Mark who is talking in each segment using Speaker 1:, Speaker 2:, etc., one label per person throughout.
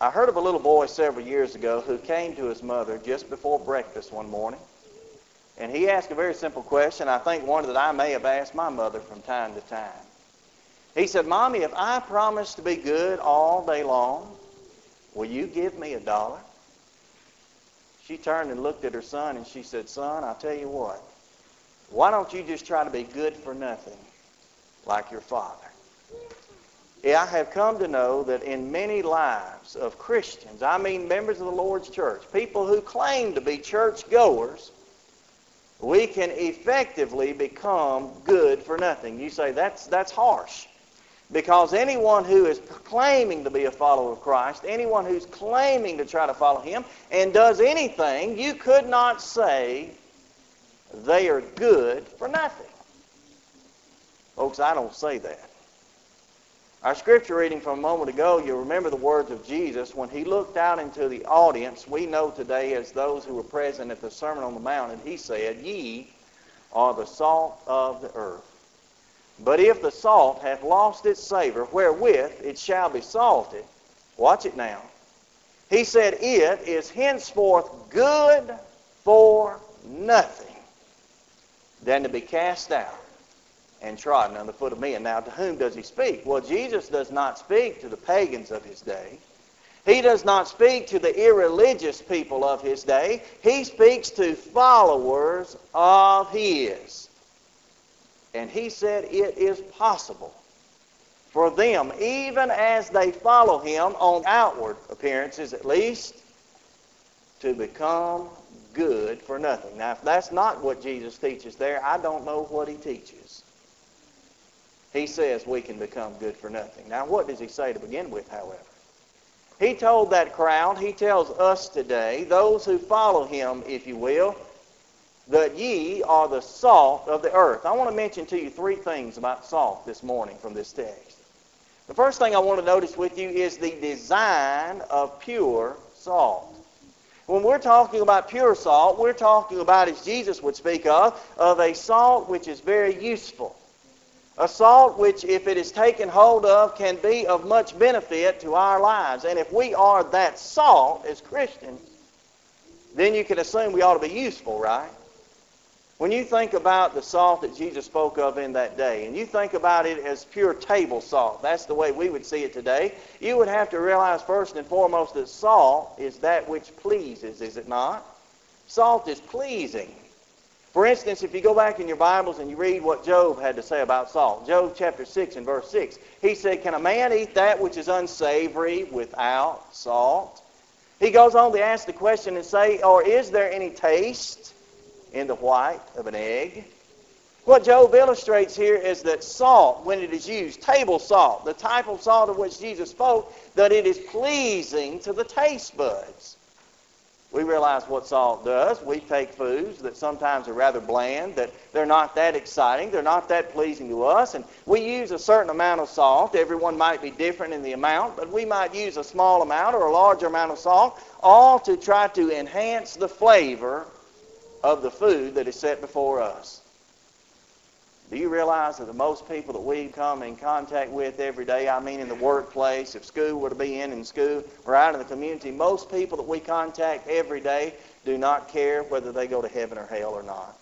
Speaker 1: I heard of a little boy several years ago who came to his mother just before breakfast one morning. And he asked a very simple question, I think one that I may have asked my mother from time to time. He said, Mommy, if I promise to be good all day long, will you give me a dollar? She turned and looked at her son and she said, Son, I'll tell you what. Why don't you just try to be good for nothing like your father? I have come to know that in many lives of Christians, I mean members of the Lord's church, people who claim to be church goers, we can effectively become good for nothing. You say that's that's harsh. Because anyone who is claiming to be a follower of Christ, anyone who's claiming to try to follow him and does anything, you could not say they are good for nothing. Folks, I don't say that. Our scripture reading from a moment ago—you'll remember the words of Jesus when he looked out into the audience, we know today as those who were present at the Sermon on the Mount, and he said, Ye are the salt of the earth. But if the salt hath lost its savor, wherewith it shall be salted, watch it now. He said, It is henceforth good for nothing than to be cast out and trodden under the foot of men. Now, to whom does he speak? Well, Jesus does not speak to the pagans of his day. He does not speak to the irreligious people of his day. He speaks to followers of his. And he said it is possible for them, even as they follow him on outward appearances at least, to become good for nothing. Now, if that's not what Jesus teaches there, I don't know what he teaches. He says we can become good for nothing. Now, what does he say to begin with, however? He told that crowd, he tells us today, those who follow him, if you will, that ye are the salt of the earth. I want to mention to you three things about salt this morning from this text. The first thing I want to notice with you is the design of pure salt. When we're talking about pure salt, we're talking about, as Jesus would speak of, of a salt which is very useful. A salt which, if it is taken hold of, can be of much benefit to our lives. And if we are that salt as Christians, then you can assume we ought to be useful, right? When you think about the salt that Jesus spoke of in that day, and you think about it as pure table salt, that's the way we would see it today, you would have to realize first and foremost that salt is that which pleases, is it not? Salt is pleasing. For instance, if you go back in your Bibles and you read what Job had to say about salt, Job chapter 6 and verse 6, he said, Can a man eat that which is unsavory without salt? He goes on to ask the question and say, Or is there any taste? in the white of an egg. What Job illustrates here is that salt, when it is used, table salt, the type of salt of which Jesus spoke, that it is pleasing to the taste buds. We realize what salt does. We take foods that sometimes are rather bland, that they're not that exciting, they're not that pleasing to us, and we use a certain amount of salt. Everyone might be different in the amount, but we might use a small amount or a larger amount of salt, all to try to enhance the flavor of the food that is set before us. Do you realize that the most people that we come in contact with every day, I mean in the workplace, if school were to be in in school or out in the community, most people that we contact every day do not care whether they go to heaven or hell or not.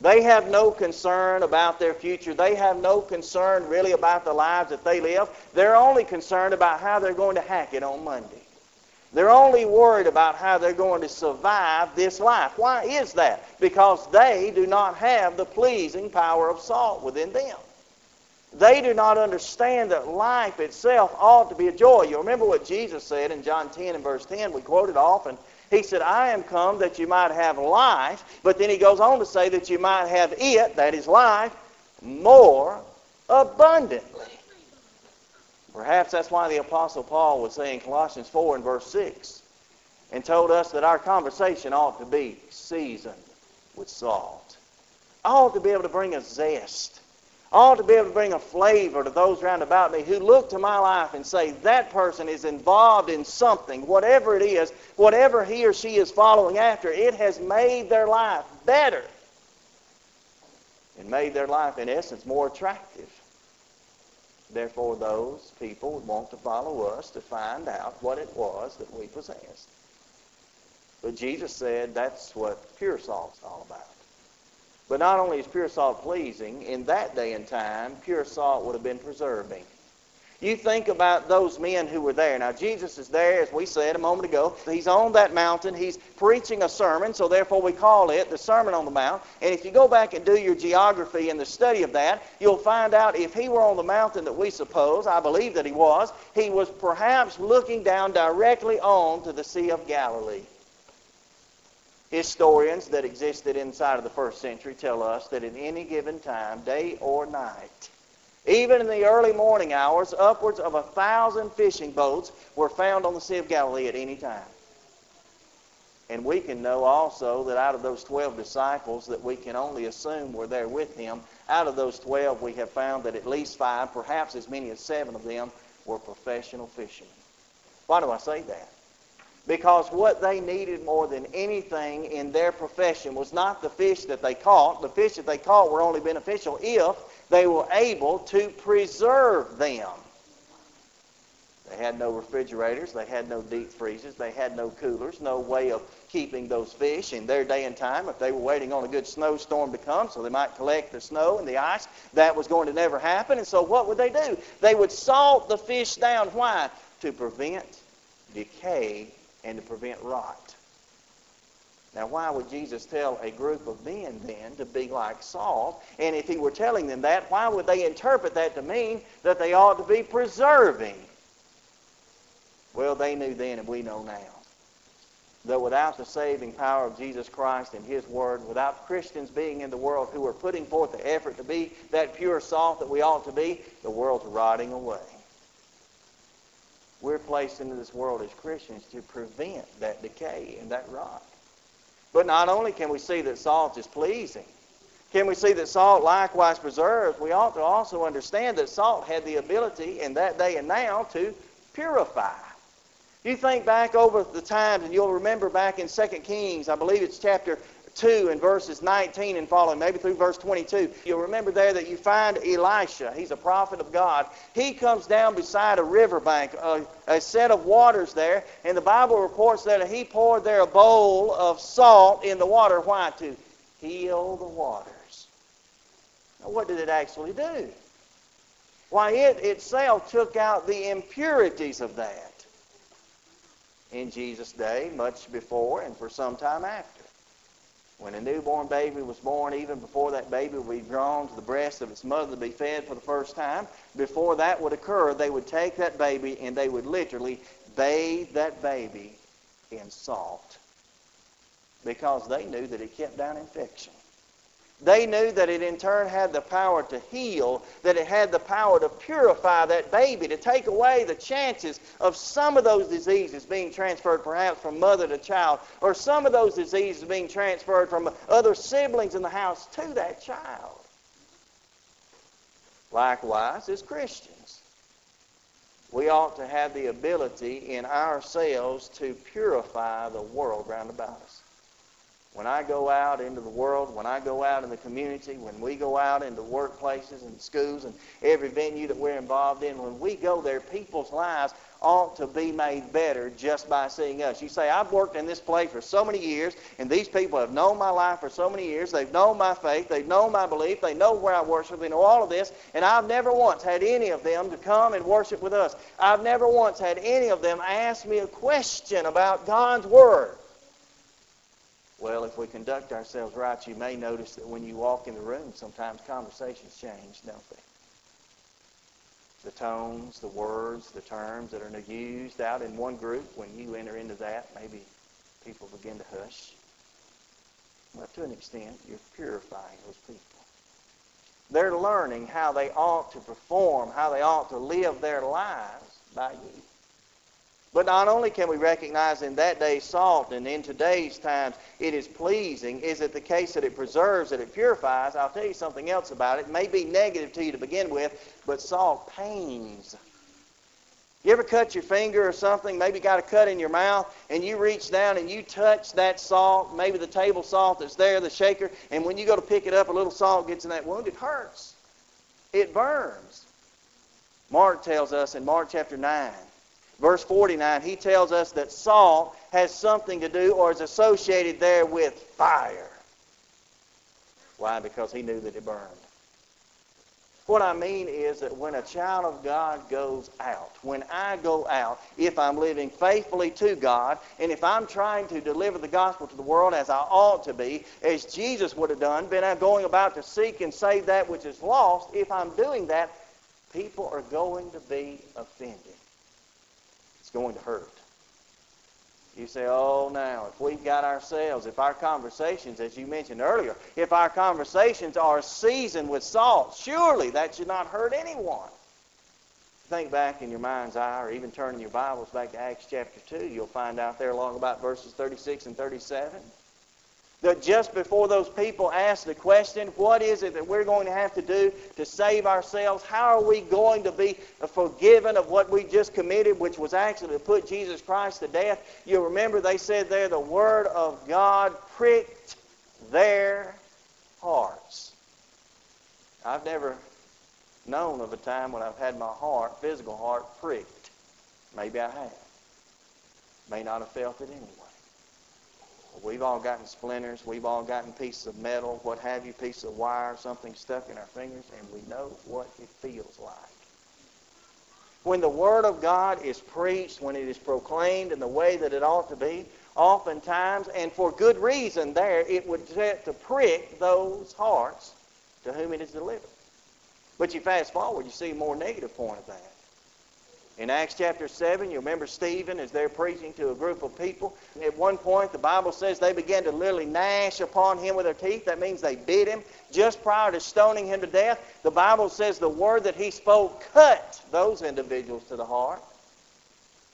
Speaker 1: They have no concern about their future. They have no concern really about the lives that they live. They're only concerned about how they're going to hack it on Monday. They're only worried about how they're going to survive this life. Why is that? Because they do not have the pleasing power of salt within them. They do not understand that life itself ought to be a joy. You remember what Jesus said in John 10 and verse 10? We quoted often. He said, I am come that you might have life. But then he goes on to say that you might have it, that is life, more abundantly. Perhaps that's why the Apostle Paul was saying Colossians 4 and verse 6 and told us that our conversation ought to be seasoned with salt. I ought to be able to bring a zest. I ought to be able to bring a flavor to those round about me who look to my life and say, that person is involved in something, whatever it is, whatever he or she is following after, it has made their life better and made their life, in essence, more attractive. Therefore, those people would want to follow us to find out what it was that we possessed. But Jesus said that's what pure salt's all about. But not only is pure salt pleasing, in that day and time, pure salt would have been preserving. You think about those men who were there. Now, Jesus is there, as we said a moment ago. He's on that mountain. He's preaching a sermon, so therefore we call it the Sermon on the Mount. And if you go back and do your geography and the study of that, you'll find out if he were on the mountain that we suppose, I believe that he was, he was perhaps looking down directly on to the Sea of Galilee. Historians that existed inside of the first century tell us that at any given time, day or night, even in the early morning hours, upwards of a thousand fishing boats were found on the Sea of Galilee at any time. And we can know also that out of those 12 disciples that we can only assume were there with him, out of those 12 we have found that at least five, perhaps as many as seven of them, were professional fishermen. Why do I say that? Because what they needed more than anything in their profession was not the fish that they caught. The fish that they caught were only beneficial if they were able to preserve them. They had no refrigerators. They had no deep freezers. They had no coolers, no way of keeping those fish in their day and time. If they were waiting on a good snowstorm to come so they might collect the snow and the ice, that was going to never happen. And so what would they do? They would salt the fish down. Why? To prevent decay and to prevent rot. Now, why would Jesus tell a group of men then to be like salt? And if he were telling them that, why would they interpret that to mean that they ought to be preserving? Well, they knew then, and we know now, that without the saving power of Jesus Christ and His Word, without Christians being in the world who are putting forth the effort to be that pure salt that we ought to be, the world's rotting away. We're placed into this world as Christians to prevent that decay and that rot. But not only can we see that salt is pleasing, can we see that salt likewise preserves, we ought to also understand that salt had the ability in that day and now to purify. You think back over the times, and you'll remember back in 2 Kings, I believe it's chapter 2 and verses 19 and following, maybe through verse 22. You'll remember there that you find Elisha. He's a prophet of God. He comes down beside a riverbank, a, a set of waters there, and the Bible reports that he poured there a bowl of salt in the water. Why? To heal the waters. Now, what did it actually do? Why, it itself took out the impurities of that in Jesus' day, much before and for some time after. When a newborn baby was born, even before that baby would be drawn to the breast of its mother to be fed for the first time, before that would occur, they would take that baby and they would literally bathe that baby in salt because they knew that it kept down infection. They knew that it in turn had the power to heal, that it had the power to purify that baby, to take away the chances of some of those diseases being transferred perhaps from mother to child, or some of those diseases being transferred from other siblings in the house to that child. Likewise, as Christians, we ought to have the ability in ourselves to purify the world round about us. When I go out into the world, when I go out in the community, when we go out into workplaces and schools and every venue that we're involved in, when we go there, people's lives ought to be made better just by seeing us. You say, I've worked in this place for so many years, and these people have known my life for so many years. They've known my faith. They've known my belief. They know where I worship. They know all of this. And I've never once had any of them to come and worship with us. I've never once had any of them ask me a question about God's Word. Well, if we conduct ourselves right, you may notice that when you walk in the room, sometimes conversations change, don't they? The tones, the words, the terms that are used out in one group, when you enter into that, maybe people begin to hush. But to an extent, you're purifying those people. They're learning how they ought to perform, how they ought to live their lives by you. But not only can we recognize in that day's salt, and in today's times it is pleasing, is it the case that it preserves, that it purifies? I'll tell you something else about it. It may be negative to you to begin with, but salt pains. You ever cut your finger or something, maybe got a cut in your mouth, and you reach down and you touch that salt, maybe the table salt that's there, the shaker, and when you go to pick it up, a little salt gets in that wound, it hurts. It burns. Mark tells us in Mark chapter 9, verse 49, he tells us that salt has something to do or is associated there with fire. Why? Because he knew that it burned. What I mean is that when a child of God goes out, when I go out, if I'm living faithfully to God, and if I'm trying to deliver the gospel to the world as I ought to be, as Jesus would have done, been going about to seek and save that which is lost, if I'm doing that, people are going to be offended. Going to hurt. You say, oh, now, if we've got ourselves, if our conversations, as you mentioned earlier, if our conversations are seasoned with salt, surely that should not hurt anyone. Think back in your mind's eye, or even turning your Bibles back to Acts chapter 2, you'll find out there along about verses 36 and 37 that just before those people asked the question, what is it that we're going to have to do to save ourselves? How are we going to be forgiven of what we just committed, which was actually to put Jesus Christ to death? You remember they said there, the Word of God pricked their hearts. I've never known of a time when I've had my heart, physical heart, pricked. Maybe I have. May not have felt it anyway. We've all gotten splinters. We've all gotten pieces of metal, what have you, piece of wire, something stuck in our fingers, and we know what it feels like. When the Word of God is preached, when it is proclaimed in the way that it ought to be, oftentimes, and for good reason there, it would set to prick those hearts to whom it is delivered. But you fast forward, you see a more negative point of that. In Acts chapter 7, you remember Stephen as they're preaching to a group of people. At one point, the Bible says they began to literally gnash upon him with their teeth. That means they beat him. Just prior to stoning him to death, the Bible says the word that he spoke cut those individuals to the heart.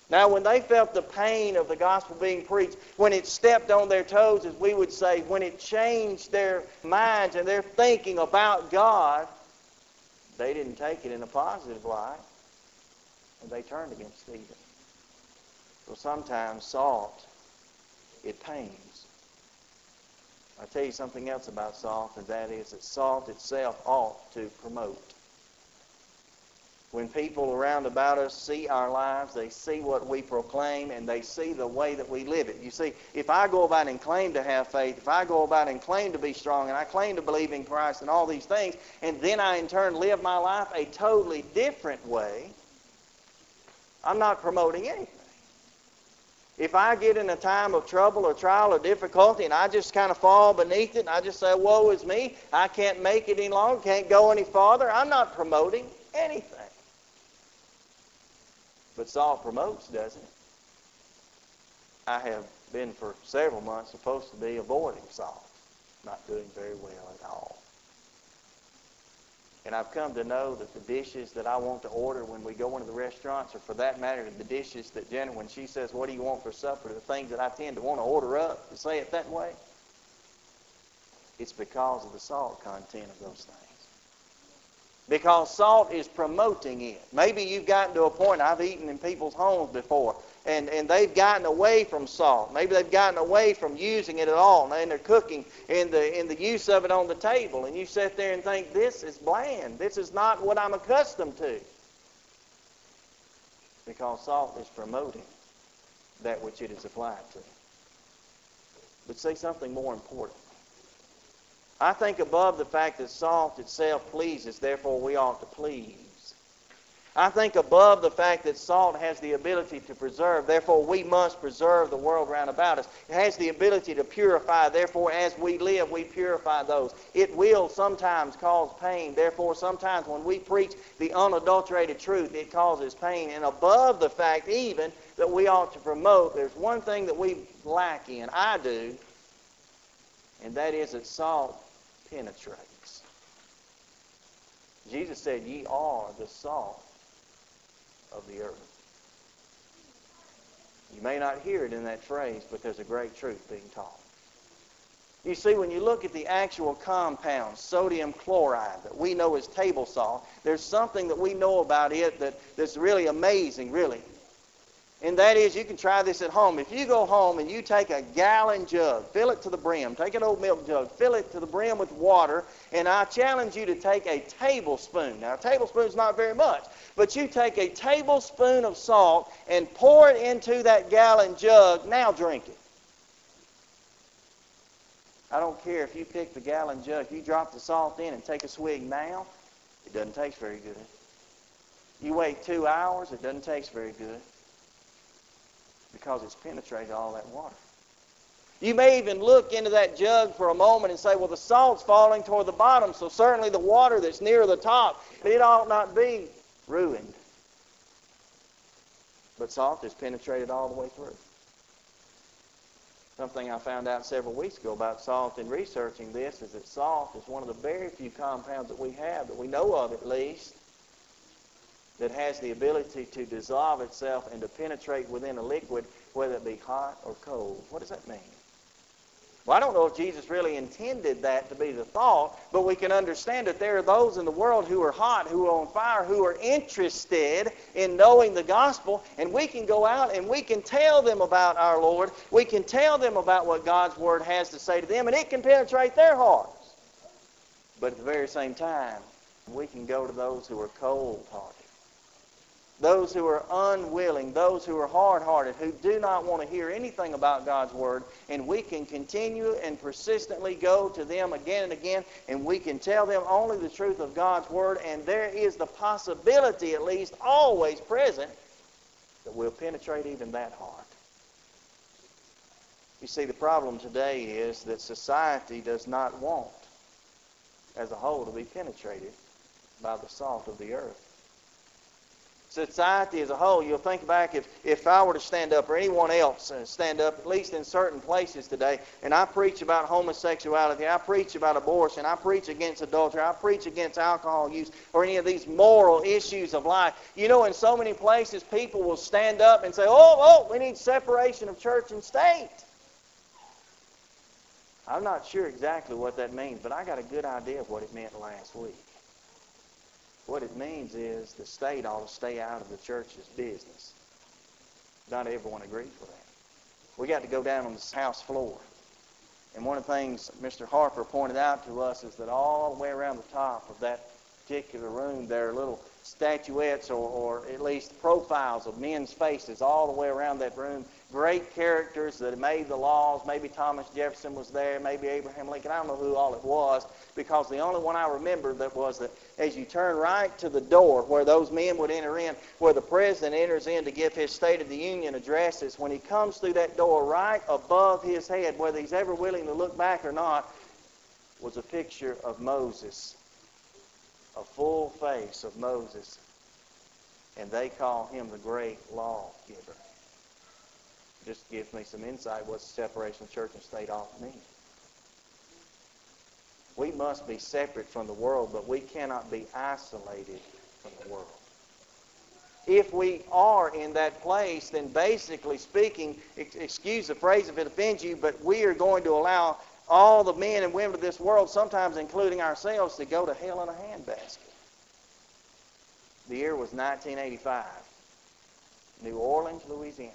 Speaker 1: Now, when they felt the pain of the gospel being preached, when it stepped on their toes, as we would say, when it changed their minds and their thinking about God, they didn't take it in a positive light and they turned against Stephen. So sometimes salt, it pains. I'll tell you something else about salt, and that is that salt itself ought to promote. When people around about us see our lives, they see what we proclaim, and they see the way that we live it. You see, if I go about and claim to have faith, if I go about and claim to be strong, and I claim to believe in Christ and all these things, and then I in turn live my life a totally different way, I'm not promoting anything. If I get in a time of trouble or trial or difficulty and I just kind of fall beneath it and I just say, woe is me, I can't make it any longer, can't go any farther, I'm not promoting anything. But salt promotes, doesn't it? I have been for several months supposed to be avoiding salt, Not doing very well at all. And I've come to know that the dishes that I want to order when we go into the restaurants, or for that matter, the dishes that Jenna, when she says, What do you want for supper? the things that I tend to want to order up, to say it that way, it's because of the salt content of those things. Because salt is promoting it. Maybe you've gotten to a point, I've eaten in people's homes before, and, and they've gotten away from salt. Maybe they've gotten away from using it at all, and they're cooking in the, in the use of it on the table. And you sit there and think, this is bland. This is not what I'm accustomed to. Because salt is promoting that which it is applied to. But say something more important. I think above the fact that salt itself pleases, therefore we ought to please. I think above the fact that salt has the ability to preserve, therefore we must preserve the world round about us. It has the ability to purify, therefore as we live, we purify those. It will sometimes cause pain, therefore sometimes when we preach the unadulterated truth, it causes pain. And above the fact even that we ought to promote, there's one thing that we lack in, I do, and that is that salt penetrates. Jesus said, Ye are the salt of the earth. You may not hear it in that phrase, but there's a great truth being taught. You see, when you look at the actual compound, sodium chloride, that we know as table salt, there's something that we know about it that, that's really amazing, really. And that is, you can try this at home. If you go home and you take a gallon jug, fill it to the brim, take an old milk jug, fill it to the brim with water, and I challenge you to take a tablespoon. Now, a tablespoon is not very much, but you take a tablespoon of salt and pour it into that gallon jug. Now drink it. I don't care if you pick the gallon jug. You drop the salt in and take a swig now, it doesn't taste very good. You wait two hours, it doesn't taste very good because it's penetrated all that water. You may even look into that jug for a moment and say, well, the salt's falling toward the bottom, so certainly the water that's near the top, it ought not be ruined. But salt has penetrated all the way through. Something I found out several weeks ago about salt in researching this is that salt is one of the very few compounds that we have, that we know of at least, that has the ability to dissolve itself and to penetrate within a liquid, whether it be hot or cold. What does that mean? Well, I don't know if Jesus really intended that to be the thought, but we can understand that there are those in the world who are hot, who are on fire, who are interested in knowing the gospel, and we can go out and we can tell them about our Lord. We can tell them about what God's Word has to say to them, and it can penetrate their hearts. But at the very same time, we can go to those who are cold-hearted those who are unwilling, those who are hard-hearted, who do not want to hear anything about God's Word, and we can continue and persistently go to them again and again, and we can tell them only the truth of God's Word, and there is the possibility, at least always present, that we'll penetrate even that heart. You see, the problem today is that society does not want, as a whole, to be penetrated by the salt of the earth society as a whole, you'll think back if, if I were to stand up or anyone else uh, stand up, at least in certain places today, and I preach about homosexuality, I preach about abortion, I preach against adultery, I preach against alcohol use, or any of these moral issues of life. You know, in so many places, people will stand up and say, oh, oh, we need separation of church and state. I'm not sure exactly what that means, but I got a good idea of what it meant last week. What it means is the state ought to stay out of the church's business. Not everyone agrees with that. We got to go down on the house floor. And one of the things Mr. Harper pointed out to us is that all the way around the top of that particular room, there are little statuettes or, or at least profiles of men's faces all the way around that room. Great characters that made the laws. Maybe Thomas Jefferson was there, maybe Abraham Lincoln. I don't know who all it was because the only one I remember that was that as you turn right to the door where those men would enter in, where the president enters in to give his State of the Union addresses, when he comes through that door right above his head, whether he's ever willing to look back or not, was a picture of Moses a full face of Moses, and they call him the great lawgiver. Just gives me some insight what separation of church and state ought to mean. We must be separate from the world, but we cannot be isolated from the world. If we are in that place, then basically speaking, excuse the phrase if it offends you, but we are going to allow all the men and women of this world, sometimes including ourselves, to go to hell in a handbasket. The year was 1985. New Orleans, Louisiana.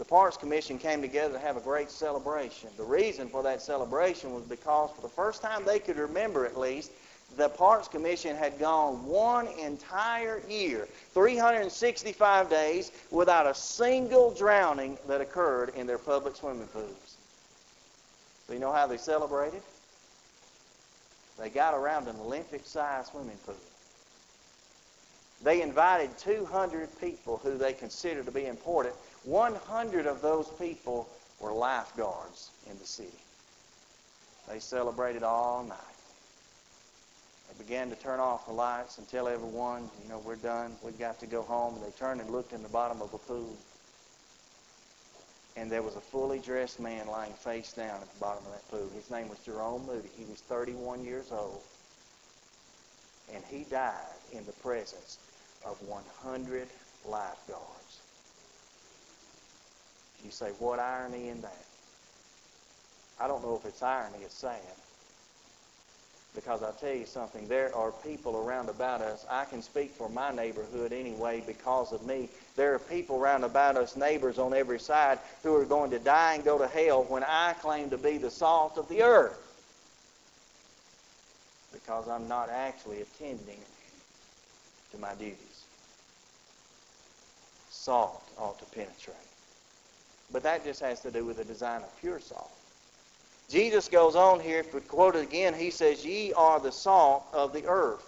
Speaker 1: The Parks Commission came together to have a great celebration. The reason for that celebration was because for the first time they could remember at least, the Parks Commission had gone one entire year, 365 days, without a single drowning that occurred in their public swimming pools. So you know how they celebrated? They got around an Olympic-sized swimming pool. They invited 200 people who they considered to be important. 100 of those people were lifeguards in the city. They celebrated all night. They began to turn off the lights and tell everyone, you know, we're done. We've got to go home. They turned and looked in the bottom of a pool and there was a fully dressed man lying face down at the bottom of that pool. His name was Jerome Moody. He was 31 years old. And he died in the presence of 100 lifeguards. You say, what irony in that? I don't know if it's irony, it's sad. Because I'll tell you something, there are people around about us. I can speak for my neighborhood anyway because of me. There are people around about us, neighbors on every side, who are going to die and go to hell when I claim to be the salt of the earth. Because I'm not actually attending to my duties. Salt ought to penetrate. But that just has to do with the design of pure salt. Jesus goes on here, if we quote it again, he says, Ye are the salt of the earth.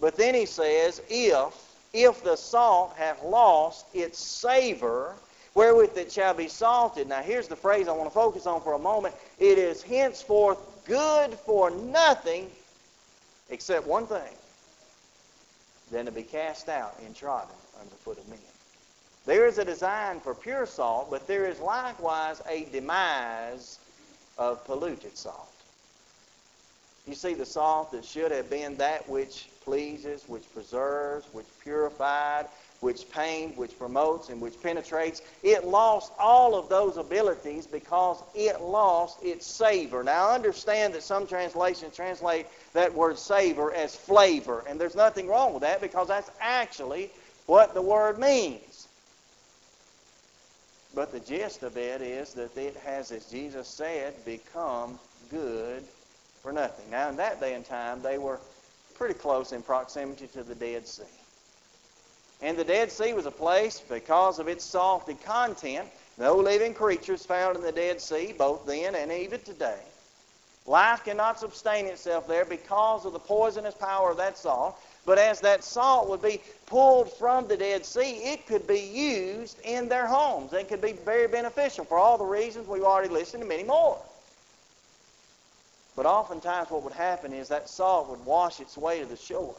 Speaker 1: But then he says, If, if the salt have lost its savor, wherewith it shall be salted. Now here's the phrase I want to focus on for a moment. It is henceforth good for nothing except one thing, than to be cast out and trodden under the foot of men. There is a design for pure salt, but there is likewise a demise of polluted salt. You see, the salt that should have been that which pleases, which preserves, which purified, which pains, which promotes, and which penetrates, it lost all of those abilities because it lost its savor. Now, understand that some translations translate that word savor as flavor, and there's nothing wrong with that because that's actually what the word means. But the gist of it is that it has, as Jesus said, become good for nothing. Now, in that day and time, they were pretty close in proximity to the Dead Sea. And the Dead Sea was a place, because of its salty content, no living creatures found in the Dead Sea, both then and even today. Life cannot sustain itself there because of the poisonous power of that salt. But as that salt would be pulled from the Dead Sea, it could be used in their homes and could be very beneficial for all the reasons we've already listed and many more. But oftentimes what would happen is that salt would wash its way to the shore.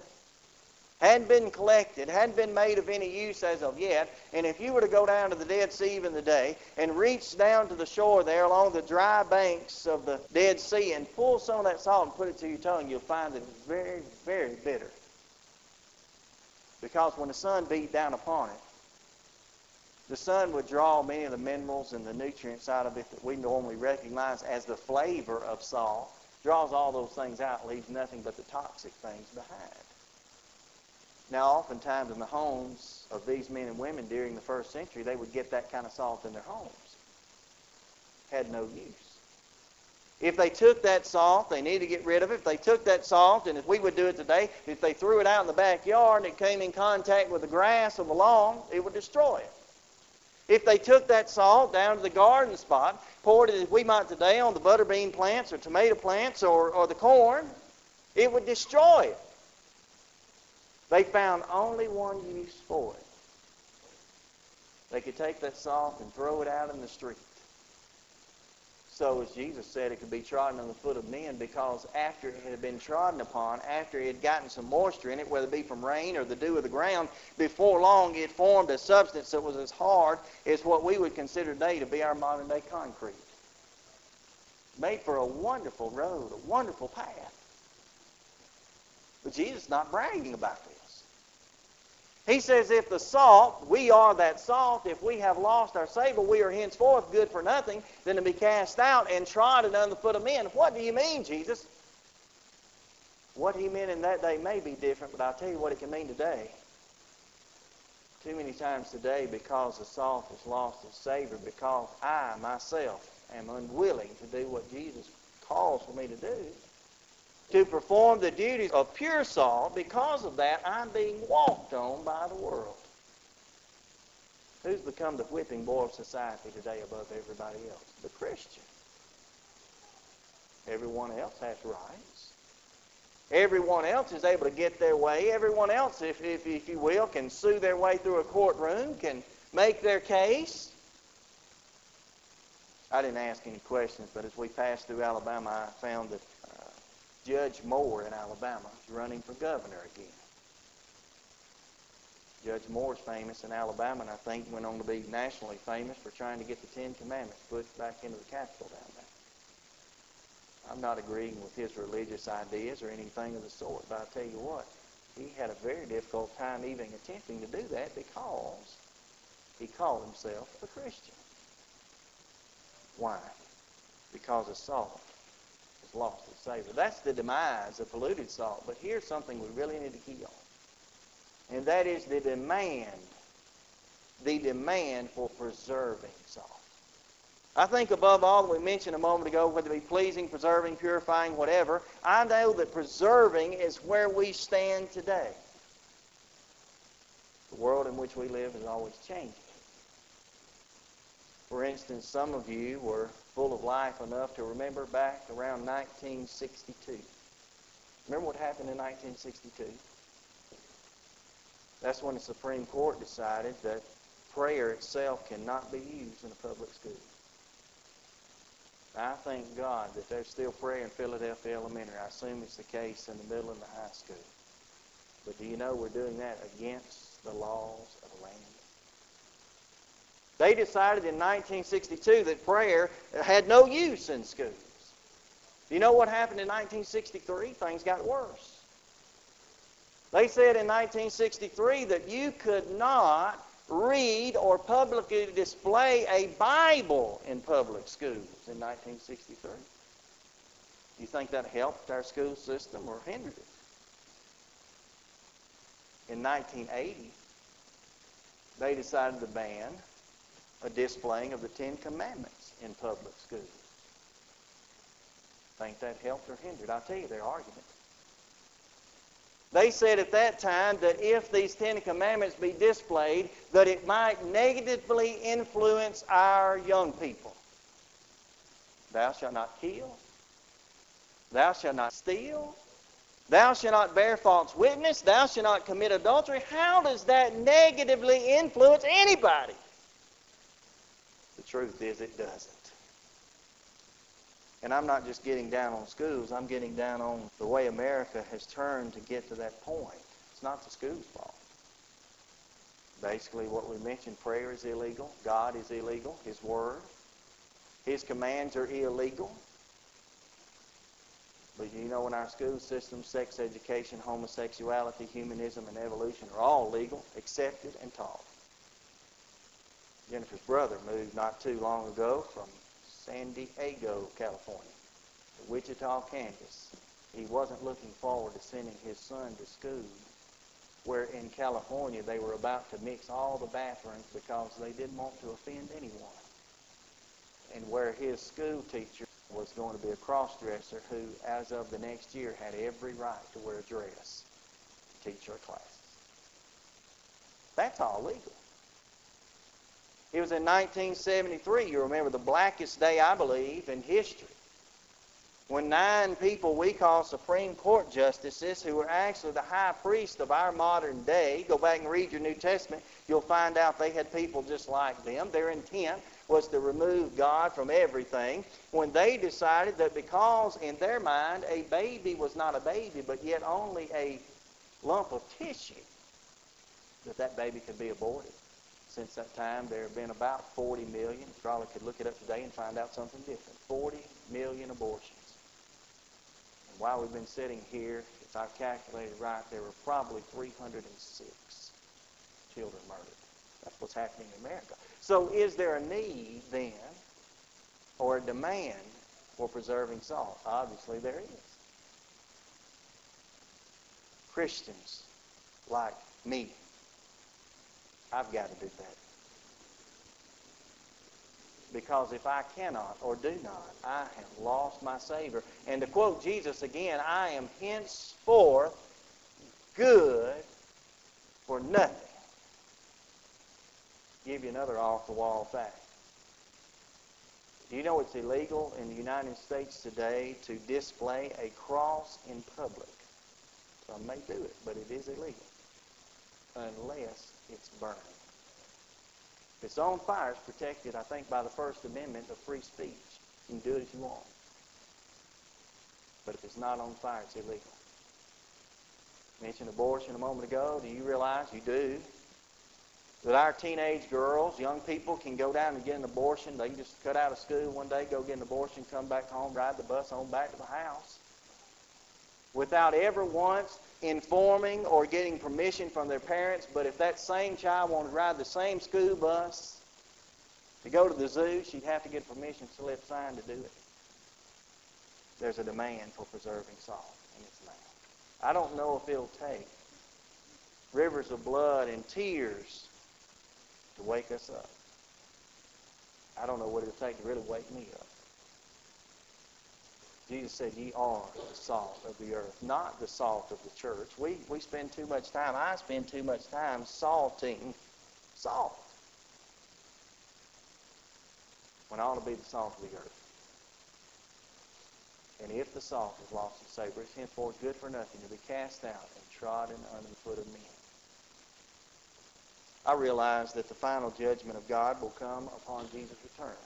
Speaker 1: Hadn't been collected, hadn't been made of any use as of yet. And if you were to go down to the Dead Sea even today and reach down to the shore there along the dry banks of the Dead Sea and pull some of that salt and put it to your tongue, you'll find that it's very, very bitter. Because when the sun beat down upon it, the sun would draw many of the minerals and the nutrients out of it that we normally recognize as the flavor of salt, draws all those things out, leaves nothing but the toxic things behind. Now, oftentimes in the homes of these men and women during the first century, they would get that kind of salt in their homes. Had no use. If they took that salt, they need to get rid of it. If they took that salt, and if we would do it today, if they threw it out in the backyard and it came in contact with the grass or the lawn, it would destroy it. If they took that salt down to the garden spot, poured it as we might today on the butter bean plants or tomato plants or, or the corn, it would destroy it. They found only one use for it. They could take that salt and throw it out in the street so as Jesus said, it could be trodden on the foot of men because after it had been trodden upon, after it had gotten some moisture in it, whether it be from rain or the dew of the ground, before long it formed a substance that was as hard as what we would consider today to be our modern day concrete. Made for a wonderful road, a wonderful path. But Jesus is not bragging about this. He says, if the salt, we are that salt, if we have lost our savor, we are henceforth good for nothing than to be cast out and trodden under the foot of men. What do you mean, Jesus? What he meant in that day may be different, but I'll tell you what it can mean today. Too many times today, because the salt has lost its savor, because I myself am unwilling to do what Jesus calls for me to do, to perform the duties of pure salt. Because of that, I'm being walked on by the world. Who's become the whipping boy of society today above everybody else? The Christian. Everyone else has rights. Everyone else is able to get their way. Everyone else, if, if, if you will, can sue their way through a courtroom, can make their case. I didn't ask any questions, but as we passed through Alabama, I found that Judge Moore in Alabama is running for governor again. Judge Moore's famous in Alabama, and I think went on to be nationally famous for trying to get the Ten Commandments put back into the Capitol down there. I'm not agreeing with his religious ideas or anything of the sort, but I tell you what, he had a very difficult time even attempting to do that because he called himself a Christian. Why? Because of salt lost its savor. That's the demise of polluted salt. But here's something we really need to on. And that is the demand, the demand for preserving salt. I think above all that we mentioned a moment ago, whether it be pleasing, preserving, purifying, whatever, I know that preserving is where we stand today. The world in which we live is always changing. For instance, some of you were full of life enough to remember back around 1962. Remember what happened in 1962? That's when the Supreme Court decided that prayer itself cannot be used in a public school. I thank God that there's still prayer in Philadelphia Elementary. I assume it's the case in the middle and the high school. But do you know we're doing that against the laws of the land? They decided in 1962 that prayer had no use in schools. Do you know what happened in 1963? Things got worse. They said in 1963 that you could not read or publicly display a Bible in public schools in 1963. Do you think that helped our school system or hindered it? In 1980, they decided to ban a displaying of the Ten Commandments in public schools. Think that helped or hindered? I'll tell you their argument. They said at that time that if these Ten Commandments be displayed, that it might negatively influence our young people. Thou shalt not kill. Thou shalt not steal. Thou shalt not bear false witness. Thou shalt not commit adultery. How does that negatively influence anybody? The truth is, it doesn't. And I'm not just getting down on schools, I'm getting down on the way America has turned to get to that point. It's not the school's fault. Basically, what we mentioned prayer is illegal, God is illegal, His Word, His commands are illegal. But you know, in our school system, sex education, homosexuality, humanism, and evolution are all legal, accepted, and taught. Jennifer's brother moved not too long ago from San Diego, California, to Wichita, Kansas. He wasn't looking forward to sending his son to school where in California they were about to mix all the bathrooms because they didn't want to offend anyone. And where his school teacher was going to be a cross-dresser who, as of the next year, had every right to wear a dress to teach her classes. That's all legal. It was in 1973, you remember, the blackest day, I believe, in history, when nine people we call Supreme Court justices, who were actually the high priest of our modern day, go back and read your New Testament, you'll find out they had people just like them. Their intent was to remove God from everything. When they decided that because in their mind a baby was not a baby, but yet only a lump of tissue, that that baby could be aborted. Since that time, there have been about 40 million. Probably could look it up today and find out something different. 40 million abortions. And while we've been sitting here, if I've calculated right, there were probably 306 children murdered. That's what's happening in America. So is there a need then or a demand for preserving salt? Obviously there is. Christians like me I've got to do that. Because if I cannot or do not, I have lost my Savior. And to quote Jesus again, I am henceforth good for nothing. Give you another off the wall fact. Do you know it's illegal in the United States today to display a cross in public? Some may do it, but it is illegal unless it's burned. If it's on fire, it's protected, I think, by the First Amendment of free speech. You can do it if you want. But if it's not on fire, it's illegal. I mentioned abortion a moment ago. Do you realize you do? That our teenage girls, young people, can go down and get an abortion. They can just cut out of school one day, go get an abortion, come back home, ride the bus on back to the house. Without ever once informing or getting permission from their parents, but if that same child wanted to ride the same school bus to go to the zoo, she'd have to get permission slip signed to do it. there's a demand for preserving salt in its mouth. I don't know if it'll take rivers of blood and tears to wake us up. I don't know what it'll take to really wake me up. Jesus said, Ye are the salt of the earth, not the salt of the church. We, we spend too much time, I spend too much time salting salt when I ought to be the salt of the earth. And if the salt is lost its savor, it's henceforth good for nothing to be cast out and trodden under the foot of men. I realize that the final judgment of God will come upon Jesus' return.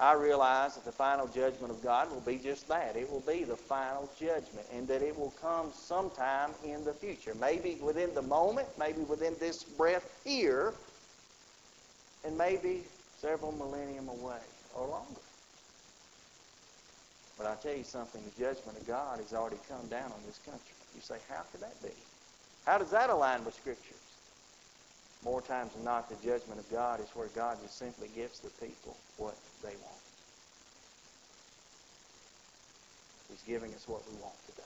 Speaker 1: I realize that the final judgment of God will be just that. It will be the final judgment, and that it will come sometime in the future. Maybe within the moment, maybe within this breath here, and maybe several millennium away or longer. But I tell you something, the judgment of God has already come down on this country. You say, how could that be? How does that align with Scriptures? More times than not, the judgment of God is where God just simply gives the people what they want. He's giving us what we want today.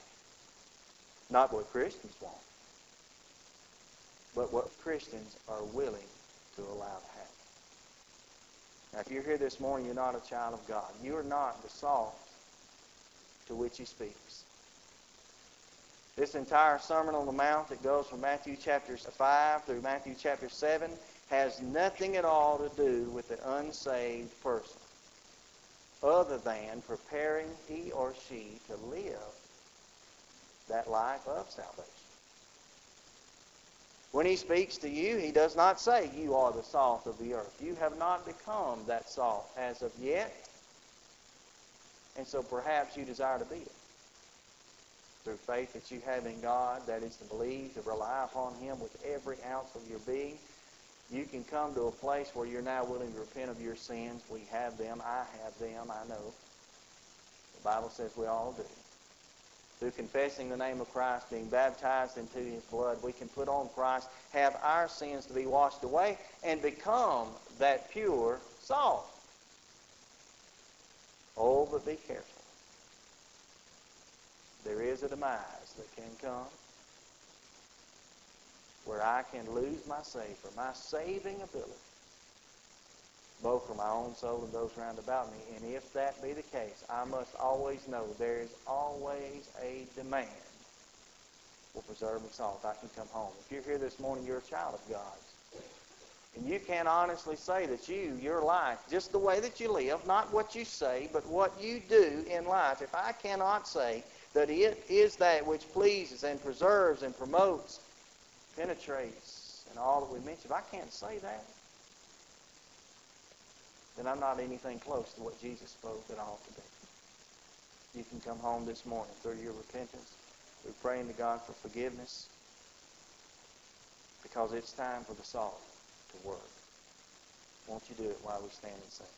Speaker 1: Not what Christians want, but what Christians are willing to allow to happen. Now, if you're here this morning, you're not a child of God. You are not the salt to which he speaks. This entire Sermon on the Mount that goes from Matthew chapter 5 through Matthew chapter 7 has nothing at all to do with the unsaved person other than preparing he or she to live that life of salvation. When he speaks to you, he does not say, You are the salt of the earth. You have not become that salt as of yet. And so perhaps you desire to be it. Through faith that you have in God, that is to believe, to rely upon Him with every ounce of your being, you can come to a place where you're now willing to repent of your sins. We have them. I have them. I know. The Bible says we all do. Through confessing the name of Christ, being baptized into His blood, we can put on Christ, have our sins to be washed away, and become that pure salt. Oh, but be careful. There is a demise that can come where I can lose my Savior, my saving ability, both for my own soul and those round about me. And if that be the case, I must always know there is always a demand for preserving salt. I can come home. If you're here this morning, you're a child of God's. And you can honestly say that you, your life, just the way that you live, not what you say, but what you do in life, if I cannot say that it is that which pleases and preserves and promotes, penetrates, and all that we mentioned, if I can't say that, then I'm not anything close to what Jesus spoke that I ought to be. You can come home this morning through your repentance. We're praying to God for forgiveness because it's time for the salt to work. Won't you do it while we stand and sing?